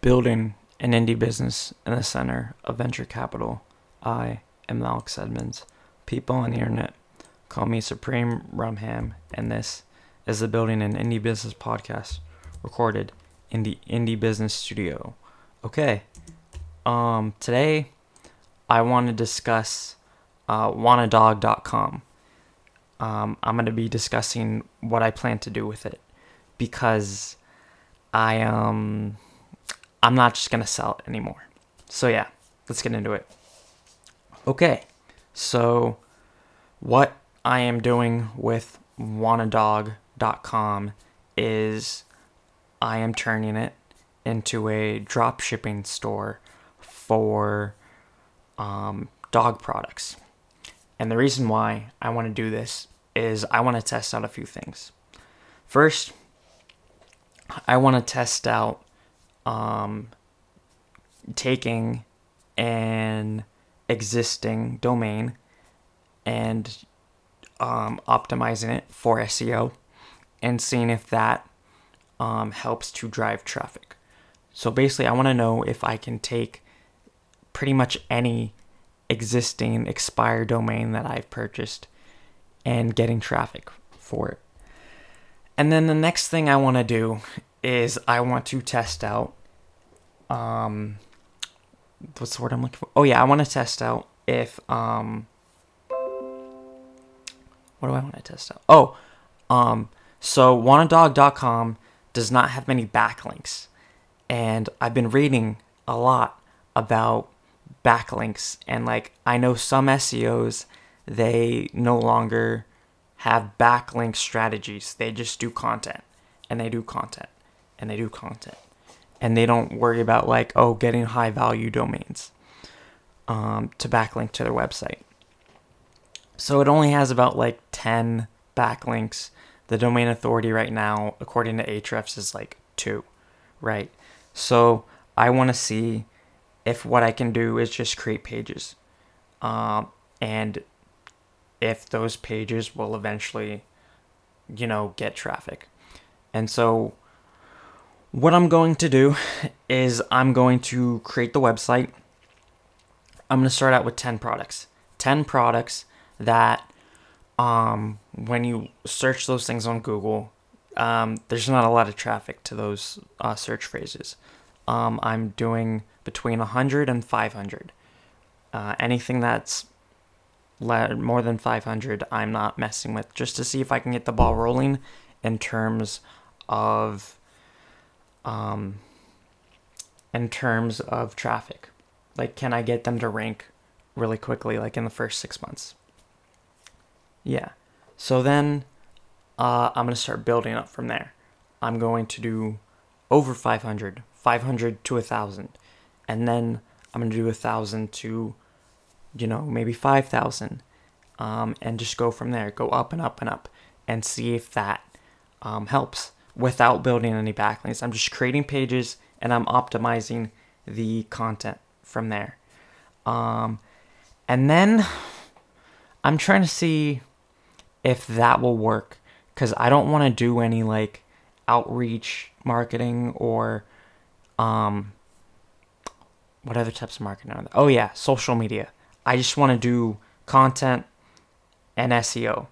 Building an indie business in the center of venture capital. I am Alex Edmonds. People on the internet call me Supreme Rumham, and this is the Building an Indie Business podcast recorded in the Indie Business Studio. Okay, um, today I want to discuss uh, wannadog.com. Um, I'm going to be discussing what I plan to do with it because I um I'm not just gonna sell it anymore. So yeah, let's get into it. Okay, so what I am doing with wannadog.com is I am turning it into a drop shipping store for um, dog products. And the reason why I want to do this is I want to test out a few things. First, I want to test out um, taking an existing domain and um, optimizing it for SEO and seeing if that um, helps to drive traffic. So basically, I want to know if I can take pretty much any existing expired domain that I've purchased and getting traffic for it. And then the next thing I want to do is I want to test out um what's the word I'm looking for? Oh yeah, I want to test out if um what do I want to test out? Oh, um so wannadog.com does not have many backlinks. And I've been reading a lot about backlinks and like I know some SEOs they no longer have backlink strategies. They just do content and they do content and they do content and they don't worry about like oh getting high value domains um, to backlink to their website. So it only has about like 10 backlinks. The domain authority right now according to ahrefs is like 2 right? So i want to see if what i can do is just create pages um, and if those pages will eventually you know get traffic. And so what I'm going to do is I'm going to create the website. I'm going to start out with 10 products. 10 products that um, when you search those things on Google, um, there's not a lot of traffic to those uh, search phrases. Um, I'm doing between 100 and 500. Uh, anything that's more than 500, I'm not messing with just to see if I can get the ball rolling in terms of um, in terms of traffic? Like, can I get them to rank really quickly, like in the first six months? Yeah. So then uh, I'm going to start building up from there. I'm going to do over 500, 500 to 1,000. And then I'm going to do 1,000 to, you know, maybe 5,000. Um, and just go from there. Go up and up and up and see if that um, helps without building any backlinks. I'm just creating pages and I'm optimizing the content from there. Um, and then I'm trying to see if that will work because I don't want to do any like outreach marketing or um, what other types of marketing are there? Oh yeah, social media. I just want to do content and SEO,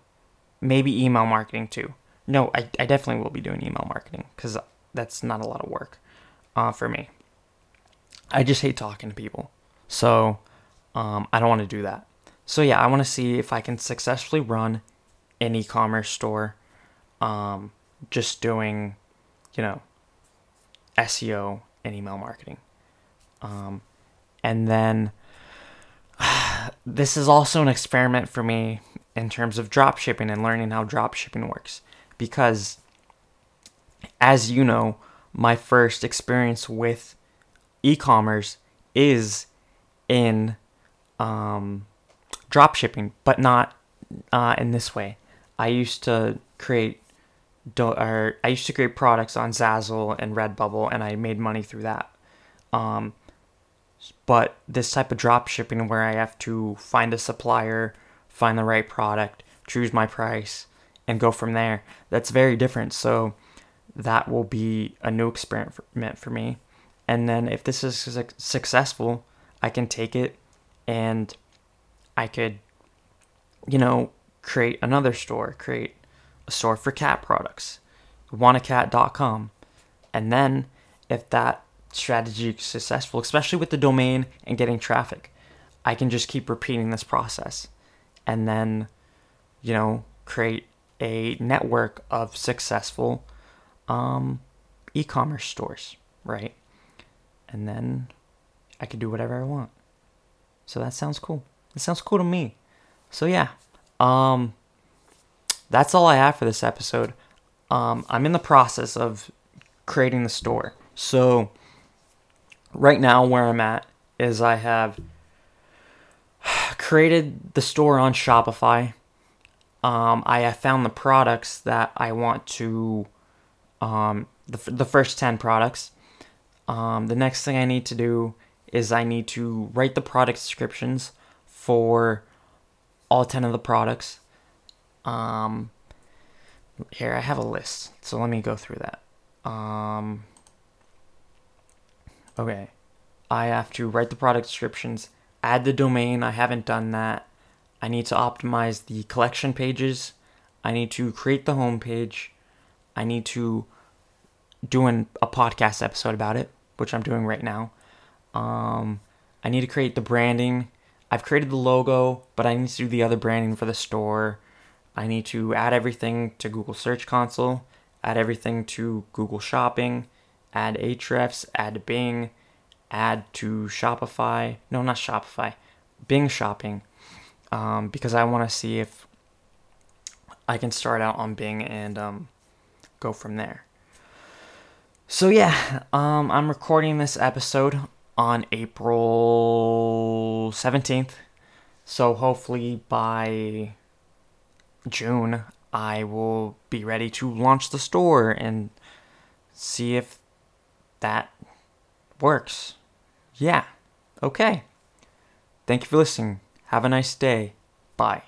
maybe email marketing too. No, I, I definitely will be doing email marketing because that's not a lot of work uh, for me. I just hate talking to people. So um, I don't want to do that. So yeah, I want to see if I can successfully run an e commerce store um, just doing, you know, SEO and email marketing. Um, and then this is also an experiment for me in terms of drop shipping and learning how drop shipping works because as you know, my first experience with e-commerce is in um, drop shipping, but not uh, in this way. I used to create do- or I used to create products on Zazzle and Redbubble, and I made money through that. Um, but this type of drop shipping, where I have to find a supplier, find the right product, choose my price, and go from there. That's very different. So that will be a new experiment for me. And then if this is su- successful, I can take it and I could, you know, create another store, create a store for cat products, wantacat.com. And then if that strategy is successful, especially with the domain and getting traffic, I can just keep repeating this process and then, you know, create a network of successful um, e commerce stores, right? And then I can do whatever I want. So that sounds cool. That sounds cool to me. So yeah, um, that's all I have for this episode. Um, I'm in the process of creating the store. So right now, where I'm at is I have created the store on Shopify. Um, I have found the products that I want to, um, the, the first 10 products. Um, the next thing I need to do is I need to write the product descriptions for all 10 of the products. Um, here, I have a list, so let me go through that. Um, okay, I have to write the product descriptions, add the domain. I haven't done that. I need to optimize the collection pages. I need to create the homepage. I need to do an, a podcast episode about it, which I'm doing right now. Um, I need to create the branding. I've created the logo, but I need to do the other branding for the store. I need to add everything to Google Search Console, add everything to Google Shopping, add Ahrefs, add Bing, add to Shopify. No, not Shopify, Bing Shopping, um, because I want to see if I can start out on Bing and um, go from there. So yeah, um, I'm recording this episode on April 17th. So hopefully by June, I will be ready to launch the store and see if that works. Yeah. Okay. Thank you for listening. Have a nice day. Bye.